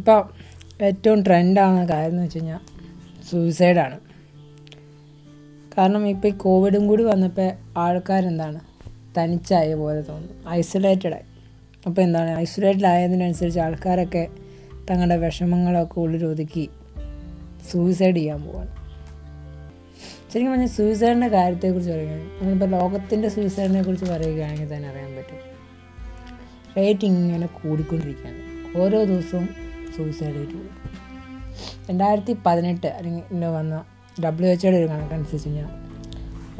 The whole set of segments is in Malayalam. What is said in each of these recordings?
ഇപ്പോൾ ഏറ്റവും ട്രെൻഡാണ് കാര്യം എന്ന് വെച്ച് കഴിഞ്ഞാൽ സൂയിസൈഡാണ്. കാരണം ഇപ്പോൾ ഈ കോവിഡും കൂടി വന്നപ്പോൾ ആൾക്കാരെന്താണ്? തനിച്ചായ പോലെ തോന്നുന്നു. ഐസൊലേറ്റഡ് ആയി. അപ്പോൾ എന്താണ്? ഐസൊലേറ്റഡ് ആയതിനനുസരിച്ച് ആൾക്കാരൊക്കെ തങ്ങളുടെ വിഷമങ്ങളൊക്കെ ഉള്ളിൽ ഒതുക്കി സൂയിസൈഡ് ചെയ്യാൻ പോവാണ്. ശരിക്കും പറഞ്ഞാൽ സൂയിസൈഡിന്റെ കാര്യത്തെക്കുറിച്ച് പറയുകയാണെങ്കിൽ നമ്മളിപ്പോൾ ലോകത്തിന്റെ സൂയിസൈഡിനെ കുറിച്ച് പറയുകയാണെങ്കിൽ തന്നെ അറിയാൻ പറ്റും. റേറ്റ് ഇങ്ങനെ കൂടിക്കൊണ്ടിരിക്കുകയാണ്. ഓരോ ദിവസവും സൂയിസൈഡ് ചെയ്തു കൂടും രണ്ടായിരത്തി പതിനെട്ട് അല്ലെങ്കിൽ വന്ന ഡബ്ല്യു എച്ച്ഒയുടെ ഒരു കണക്കനുസരിച്ച് കഴിഞ്ഞാൽ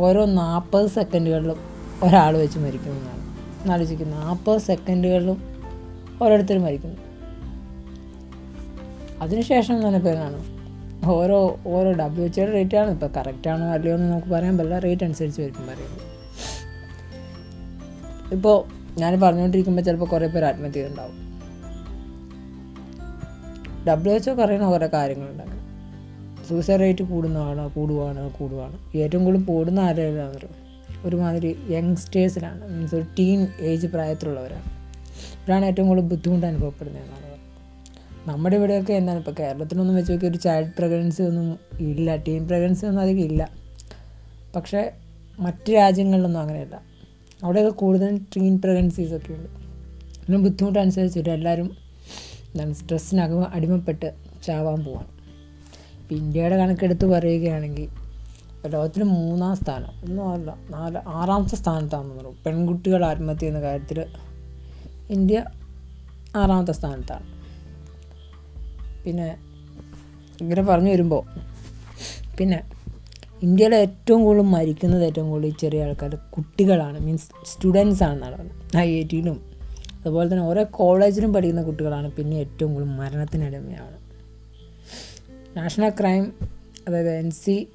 ഓരോ നാൽപ്പത് സെക്കൻഡുകളിലും ഒരാൾ വെച്ച് മരിക്കുന്നതാണ്. എന്നാലോചിക്കും നാൽപ്പത് സെക്കൻഡുകളിലും ഓരോരുത്തർ മരിക്കുന്നു. അതിനുശേഷം തന്നെ പേരാണ്. ഓരോ ഓരോ ഡബ്ല്യു റേറ്റ് റേറ്റാണ് ഇപ്പോൾ കറക്റ്റാണോ അല്ലയോ എന്ന് നമുക്ക് പറയാൻ പറ്റില്ല. റേറ്റ് അനുസരിച്ച് വരും പറയുന്നത്. ഇപ്പോൾ ഞാൻ പറഞ്ഞുകൊണ്ടിരിക്കുമ്പോൾ ചിലപ്പോൾ കുറേ പേര് ആത്മഹത്യ ചെയ്തിട്ടുണ്ടാവും. ഡബ്ല്യു എച്ച് ഒ പറയുന്ന കുറേ കാര്യങ്ങളുണ്ട്. സൂസൈഡ് റേറ്റ് കൂടുന്നതാണ് കൂടുവാണ് കൂടുവാണ്? ഏറ്റവും കൂടുതൽ കൂടുന്ന ആരെങ്കിലും ഒരുമാതിരി യങ്സ്റ്റേഴ്സിലാണ് മീൻസ് ഒരു ടീൻ ഏജ് പ്രായത്തിലുള്ളവരാണ്. ഇവരാണ് ഏറ്റവും കൂടുതൽ ബുദ്ധിമുട്ട് അനുഭവപ്പെടുന്നതെന്നാണ് നമ്മുടെ ഇവിടെയൊക്കെ എന്താണ്? ഇപ്പോൾ കേരളത്തിനൊന്നും വെച്ച് നോക്കി ഒരു ചൈൽഡ് പ്രഗ്നൻസി ഒന്നും ഇല്ല. ടീൻ പ്രഗ്നൻസി ഒന്നും അധികം ഇല്ല. പക്ഷേ മറ്റ് രാജ്യങ്ങളിലൊന്നും അങ്ങനെയല്ല. അവിടെയൊക്കെ കൂടുതലും ടീൻ പ്രഗ്നൻസീസ് ഒക്കെ ഉണ്ട്. പിന്നെ ബുദ്ധിമുട്ടനുസരിച്ചിട്ട് എല്ലാവരും എന്താണ് സ്ട്രെസ്സിനകം അടിമപ്പെട്ട് ചാവാൻ പോവാണ്. ഇപ്പം ഇന്ത്യയുടെ കണക്കെടുത്ത് പറയുകയാണെങ്കിൽ ലോകത്തിൽ മൂന്നാം സ്ഥാനം ഒന്നും അല്ല നാല് ആറാമത്തെ സ്ഥാനത്താണെന്ന് പറയും പെൺകുട്ടികൾ ആത്മഹത്യ എന്ന കാര്യത്തിൽ ഇന്ത്യ ആറാമത്തെ സ്ഥാനത്താണ്. പിന്നെ ഇങ്ങനെ പറഞ്ഞു വരുമ്പോൾ പിന്നെ ഇന്ത്യയിലെ ഏറ്റവും കൂടുതൽ മരിക്കുന്നത് ഏറ്റവും കൂടുതൽ ചെറിയ ആൾക്കാർ കുട്ടികളാണ് മീൻസ് സ്റ്റുഡൻസ് ആണെന്നാണ് ഐ ഐ ടിയിലും അതുപോലെ തന്നെ ഓരോ കോളേജിലും പഠിക്കുന്ന കുട്ടികളാണ് പിന്നെ ഏറ്റവും കൂടുതൽ മരണത്തിനടിമയാണ് നാഷണൽ ക്രൈം അതായത് എൻ സി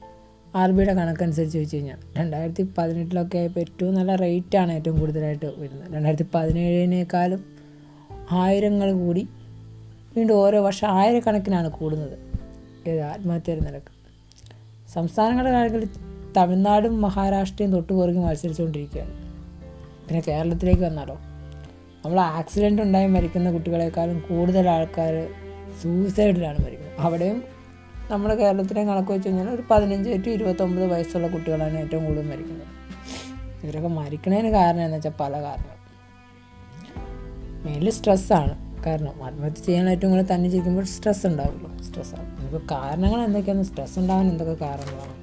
ആർ ബിയുടെ കണക്കനുസരിച്ച് വെച്ച് കഴിഞ്ഞാൽ രണ്ടായിരത്തി പതിനെട്ടിലൊക്കെ ആയപ്പോൾ ഏറ്റവും നല്ല റേറ്റാണ് ഏറ്റവും കൂടുതലായിട്ട് വരുന്നത്. രണ്ടായിരത്തി പതിനേഴിനേക്കാളും ആയിരങ്ങൾ കൂടി വീണ്ടും ഓരോ വർഷം ആയിരക്കണക്കിനാണ് കൂടുന്നത്. ആത്മഹത്യയുടെ നിരക്ക്. സംസ്ഥാനങ്ങളുടെ കാര്യത്തിൽ തമിഴ്നാടും മഹാരാഷ്ട്രയും തൊട്ടുപുറകെ മത്സരിച്ചുകൊണ്ടിരിക്കുകയാണ്. പിന്നെ കേരളത്തിലേക്ക് വന്നാലോ? നമ്മൾ ആക്സിഡന്റ് ഉണ്ടായി മരിക്കുന്ന കുട്ടികളെക്കാളും കൂടുതൽ ആൾക്കാർ സൂയിസൈഡിലാണ് മരിക്കുന്നത്. അവിടെയും നമ്മുടെ കേരളത്തിലെ കണക്ക് വെച്ച് കഴിഞ്ഞാൽ ഒരു പതിനഞ്ച് ടു ഇരുപത്തൊമ്പത് വയസ്സുള്ള കുട്ടികളാണ് ഏറ്റവും കൂടുതൽ മരിക്കുന്നത്. ഇവരൊക്കെ മരിക്കുന്നതിന് കാരണം എന്ന് വെച്ചാൽ പല കാരണം മെയിൻലി സ്ട്രെസ്സാണ് കാരണം ആത്മഹത്യ ചെയ്യാൻ ഏറ്റവും കൂടുതൽ തന്നെ ചിരിക്കുമ്പോൾ സ്ട്രെസ് ഉണ്ടാവുള്ളൂ. സ്ട്രെസ്സാണ് നമുക്ക് കാരണങ്ങൾ എന്തൊക്കെയാണ്? സ്ട്രെസ് ഉണ്ടാവാൻ എന്തൊക്കെ കാരണങ്ങളാണ്?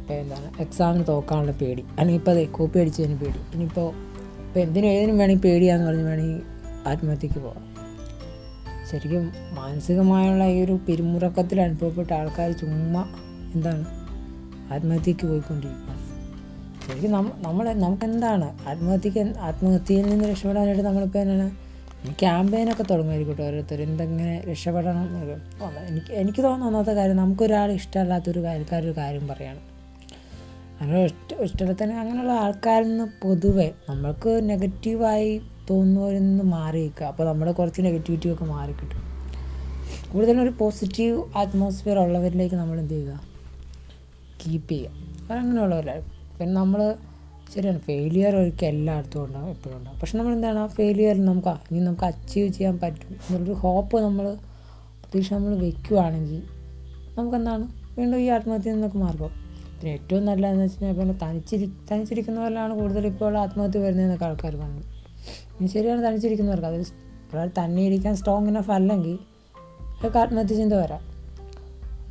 ഇപ്പോൾ എന്താണ്? എക്സാമിന് തോക്കാനുള്ള പേടി. അല്ലെങ്കിൽ ഇപ്പോൾ അതെ കോപ്പി അടിച്ചതിന് പേടി. ഇനിയിപ്പോൾ ഇപ്പോൾ എന്തിനും ഏതിനും വേണമെങ്കിൽ പേടിയാന്ന് പറഞ്ഞ് വേണമെങ്കിൽ ആത്മഹത്യക്ക് പോകാം ശരിക്കും മാനസികമായുള്ള ഈ ഒരു പിരിമുറക്കത്തിൽ അനുഭവപ്പെട്ട ആൾക്കാർ ചുമ്മാ എന്താണ് ആത്മഹത്യക്ക് പോയിക്കൊണ്ടിരിക്കുകയാണ് ശരിക്കും നമ്മൾ നമ്മൾ നമുക്ക് എന്താണ് ആത്മഹത്യക്ക് ആത്മഹത്യയിൽ നിന്ന് രക്ഷപ്പെടാനായിട്ട് നമ്മളിപ്പോൾ എന്നാണ് ക്യാമ്പയിനൊക്കെ തുടങ്ങുമായിരിക്കട്ടെ ഓരോരുത്തർ എന്തെങ്ങനെ രക്ഷപ്പെടണം എനിക്ക് എനിക്ക് തോന്നുന്ന ഒന്നാമത്തെ കാര്യം നമുക്കൊരാൾ ഇഷ്ടമല്ലാത്തൊരു കാര്യക്കാരൊരു കാര്യം പറയാണ്. അങ്ങനെ ഇഷ്ട തന്നെ അങ്ങനെയുള്ള ആൾക്കാരിൽ നിന്ന് പൊതുവെ നമ്മൾക്ക് നെഗറ്റീവായി തോന്നുന്നവരിൽ നിന്ന് മാറി നിൽക്കുക അപ്പോൾ നമ്മുടെ കുറച്ച് നെഗറ്റിവിറ്റി ഒക്കെ മാറിക്കിട്ടും. കൂടുതലും ഒരു പോസിറ്റീവ് അറ്റ്മോസ്ഫിയർ ഉള്ളവരിലേക്ക് നമ്മൾ എന്ത് ചെയ്യുക? കീപ്പ് ചെയ്യുക. അവരങ്ങനെയുള്ളവരാണ് പിന്നെ നമ്മൾ ശരിയാണ് ഫെയിലിയർ ഒരിക്കൽ എല്ലായിടത്തും ഉണ്ടാകും എപ്പോഴും ഉണ്ടാകും പക്ഷെ നമ്മൾ എന്താണ് ആ ഫെയിലിയർ നമുക്ക് ഇനി നമുക്ക് അച്ചീവ് ചെയ്യാൻ പറ്റും എന്നുള്ളൊരു ഹോപ്പ് നമ്മൾ പ്രതീക്ഷ നമ്മൾ വെക്കുകയാണെങ്കിൽ നമുക്കെന്താണ് വീണ്ടും ഈ ആത്മഹത്യയിൽ നിന്നൊക്കെ മാർഗം പിന്നെ ഏറ്റവും നല്ലതെന്ന് വെച്ച് കഴിഞ്ഞാൽ പിന്നെ തനിച്ചിരി തനിച്ചിരിക്കുന്നവരിലാണ് കൂടുതൽ ഇപ്പോൾ ആത്മഹത്യ വരുന്നതെന്നൊക്കെ ആൾക്കാർ പറഞ്ഞു ഇനി ശരിയാണ് തനിച്ചിരിക്കുന്നവർക്ക്. അത് ഒരാൾ തന്നെ ഇരിക്കാൻ സ്ട്രോങ് ഇനഫ് അല്ലെങ്കിൽ അതൊക്കെ ആത്മഹത്യ ചിന്ത വരാം.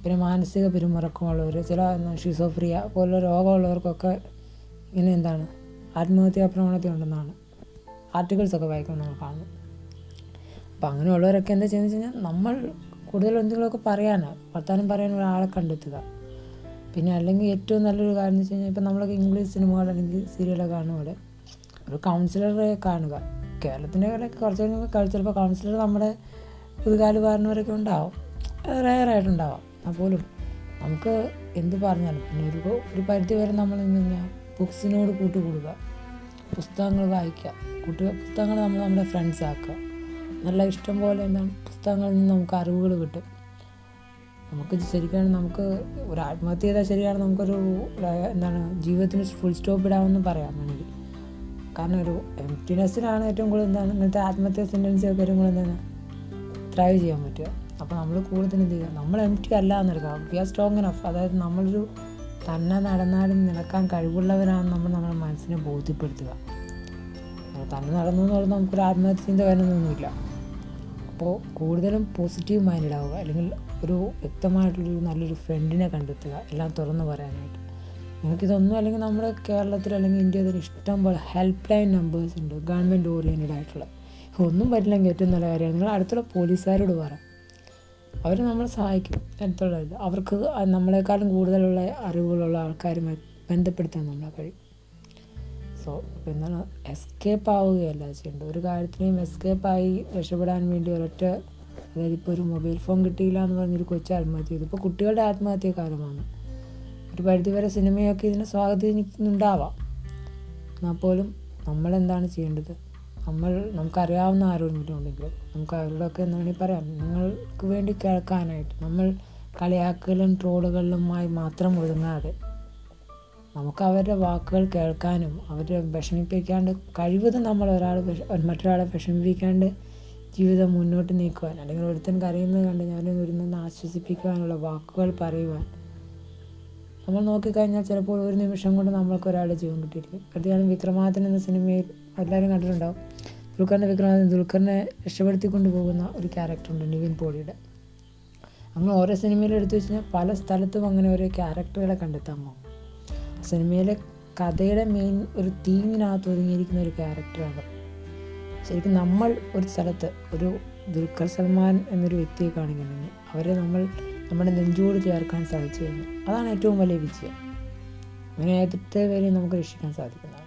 പിന്നെ മാനസിക പിരിമുറക്കമുള്ളവർ ചില ഷിസോഫ്രിയ പോലുള്ള രോഗമുള്ളവർക്കൊക്കെ ഇങ്ങനെ എന്താണ് ആത്മഹത്യാ പ്രവണത ഉണ്ടെന്നാണ് ആർട്ടിക്കിൾസൊക്കെ വായിക്കുമ്പോൾ നമ്മൾ കാണുന്നു അപ്പം അങ്ങനെയുള്ളവരൊക്കെ എന്താ ചെയ്യുന്നത് വെച്ച് കഴിഞ്ഞാൽ നമ്മൾ കൂടുതൽ എന്തെങ്കിലുമൊക്കെ പറയാനാണ് വർത്തമാനം പറയാൻ ഒരാളെ കണ്ടെത്തുക. പിന്നെ അല്ലെങ്കിൽ ഏറ്റവും നല്ലൊരു കാര്യം എന്ന് വെച്ച് കഴിഞ്ഞാൽ ഇപ്പം നമ്മളൊക്കെ ഇംഗ്ലീഷ് സിനിമകൾ അല്ലെങ്കിൽ സീരിയലൊക്കെ കാണുമ്പോൾ ഒരു കൗൺസിലറെ കാണുക. കേരളത്തിന്റെ കുറച്ച് കഴിഞ്ഞാൽ ചിലപ്പോൾ കൗൺസിലർ നമ്മുടെ പുതുകാലുകാരനവരൊക്കെ ഉണ്ടാവും. റയറായിട്ടുണ്ടാവാം എന്നാൽ പോലും നമുക്ക് എന്ത് പറഞ്ഞാലും പിന്നെ ഒരു ഒരു പരിധി വരെ നമ്മൾ എന്ന് പറഞ്ഞാൽ ബുക്സിനോട് കൂട്ടുകൂടുക. പുസ്തകങ്ങൾ വായിക്കുക. കൂട്ടുക. പുസ്തകങ്ങൾ നമ്മൾ നമ്മുടെ ഫ്രണ്ട്സ് ആക്കുക. നല്ല ഇഷ്ടം പോലെ എന്താണ്? പുസ്തകങ്ങളിൽ നിന്ന് നമുക്ക് അറിവുകൾ കിട്ടും. നമുക്ക് ശരിക്കും നമുക്ക് ഒരു ആത്മഹത്യ ചെയ്താൽ ശരിയാണ് നമുക്കൊരു എന്താണ് ജീവിതത്തിന് ഫുൾ സ്റ്റോപ്പ് ഇടാമെന്ന് പറയാം വേണമെങ്കിൽ. കാരണം ഒരു എംപ്റ്റിനെസ്സിനാണ് ഏറ്റവും കൂടുതൽ എന്താണ് ഇങ്ങനത്തെ ആത്മഹത്യ ടെൻഡൻസി ഒക്കെ ഏറ്റവും കൂടുതൽ എന്താണ് ത്രൈവ് ചെയ്യാൻ പറ്റുക. അപ്പോൾ നമ്മൾ കൂടുതൽ എന്ത് ചെയ്യുക നമ്മൾ എം ടി അല്ല എന്നെടുക്കുക വി ആർ സ്ട്രോങ് എനഫ് അതായത് നമ്മളൊരു തന്നെ നടന്നാലും നിൽക്കാൻ കഴിവുള്ളവരാണെന്ന് നമ്മൾ നമ്മുടെ മനസ്സിനെ ബോധ്യപ്പെടുത്തുക. തന്നെ നടന്നു എന്ന് പറഞ്ഞാൽ നമുക്കൊരു ആത്മഹത്യ ചിന്ത വരുന്നൊന്നുമില്ല അപ്പോൾ കൂടുതലും പോസിറ്റീവ് മൈൻഡ് ആവുക. അല്ലെങ്കിൽ ഒരു വ്യക്തമായിട്ടുള്ളൊരു നല്ലൊരു ഫ്രണ്ടിനെ കണ്ടെത്തുക എല്ലാം തുറന്നു പറയാനായിട്ട്. നിങ്ങൾക്കിതൊന്നും അല്ലെങ്കിൽ നമ്മുടെ കേരളത്തിൽ അല്ലെങ്കിൽ ഇന്ത്യയിൽ ഇഷ്ടം പോലെ ഹെൽപ്പ് ലൈൻ നമ്പേഴ്സ് ഉണ്ട് ഗവൺമെന്റ് ഓറിയന്റഡ് ആയിട്ടുള്ള. ഒന്നും പറ്റില്ലെങ്കിൽ ഏറ്റവും നല്ല കാര്യമാണ്. നിങ്ങൾ അടുത്തുള്ള പോലീസുകാരോട് പറ. അവർ നമ്മളെ സഹായിക്കും. അടുത്തുള്ള അവർക്ക് നമ്മളെക്കാളും കൂടുതലുള്ള അറിവുകളുള്ള ആൾക്കാരുമായി ബന്ധപ്പെടുത്താൻ നമ്മളെ കഴിയും. സോ എന്താണ്? എസ്കേപ്പ് ആവുകയല്ല ചെയ്യേണ്ടത്. ഒരു കാര്യത്തിനെയും എസ്കേപ്പായി രക്ഷപ്പെടാൻ വേണ്ടി ഒരൊറ്റ അതായത് ഇപ്പോൾ ഒരു മൊബൈൽ ഫോൺ കിട്ടിയില്ല എന്ന് പറഞ്ഞൊരു കൊച്ചു ആത്മഹത്യ ചെയ്തു. ഇപ്പോൾ കുട്ടികളുടെ ആത്മഹത്യ കാലമാണ്. ഒരു പരിധിവരെ സിനിമയൊക്കെ ഇതിനെ സ്വാധീനിക്കുന്നുണ്ടാവാം. എന്നാൽ പോലും നമ്മളെന്താണ് ചെയ്യേണ്ടത്? നമ്മൾ നമുക്കറിയാവുന്ന ആരോടെങ്കിലും ഉണ്ടെങ്കിലും നമുക്ക് അവരോടൊക്കെ എന്ന് വേണമെങ്കിൽ പറയാം. നിങ്ങൾക്ക് വേണ്ടി കേൾക്കാനായിട്ട് നമ്മൾ കളിയാക്കലും ട്രോളുകളിലുമായി മാത്രം ഒതുങ്ങാതെ നമുക്ക് അവരുടെ വാക്കുകൾ കേൾക്കാനും അവരെ വിഷമിപ്പിക്കാണ്ട് കഴിവതും നമ്മൾ ഒരാൾ മറ്റൊരാളെ വിഷമിപ്പിക്കാണ്ട് ജീവിതം മുന്നോട്ട് നീക്കുവാൻ അല്ലെങ്കിൽ ഒരുത്തൻ കരയുന്നത് കണ്ട് ഞാൻ ഒരുന്ന് ആശ്വസിപ്പിക്കുവാനുള്ള വാക്കുകൾ പറയുവാൻ. നമ്മൾ നോക്കിക്കഴിഞ്ഞാൽ ചിലപ്പോൾ ഒരു നിമിഷം കൊണ്ട് നമ്മൾക്ക് ഒരാളുടെ ജീവൻ കിട്ടിയിരിക്കും. പ്രത്യേകം വിക്രമാദിത്യൻ എന്ന സിനിമയിൽ എല്ലാവരും കണ്ടിട്ടുണ്ടാവും. ദുൽഖറിന്റെ വിക്രമാദിത്യൻ ദുൽഖറിനെ രക്ഷപ്പെടുത്തിക്കൊണ്ട് പോകുന്ന ഒരു ക്യാരക്ടറുണ്ട് നിവിൻ പോളിയുടെ. അങ്ങനെ ഓരോ സിനിമയിലും എടുത്തു വെച്ച് കഴിഞ്ഞാൽ പല സ്ഥലത്തും അങ്ങനെ ഓരോ ക്യാരക്ടറുകളെ കണ്ടെത്താമോ സിനിമയിലെ കഥയുടെ മെയിൻ ഒരു തീമിനകത്ത് ഒതുങ്ങിയിരിക്കുന്ന ഒരു ക്യാരക്ടറാണ് ശരിക്കും നമ്മൾ ഒരു സ്ഥലത്ത് ഒരു ദുൽഖർ സൽമാൻ എന്നൊരു വ്യക്തിയെ കാണിക്കുന്നുണ്ട്. അവരെ നമ്മൾ നമ്മുടെ നെഞ്ചോട് ചേർക്കാൻ സാധിച്ചു കഴിഞ്ഞു. അതാണ് ഏറ്റവും വലിയ വിജയം. അങ്ങനെ എത്ര പേരെയും നമുക്ക് രക്ഷിക്കാൻ സാധിക്കുന്നതാണ്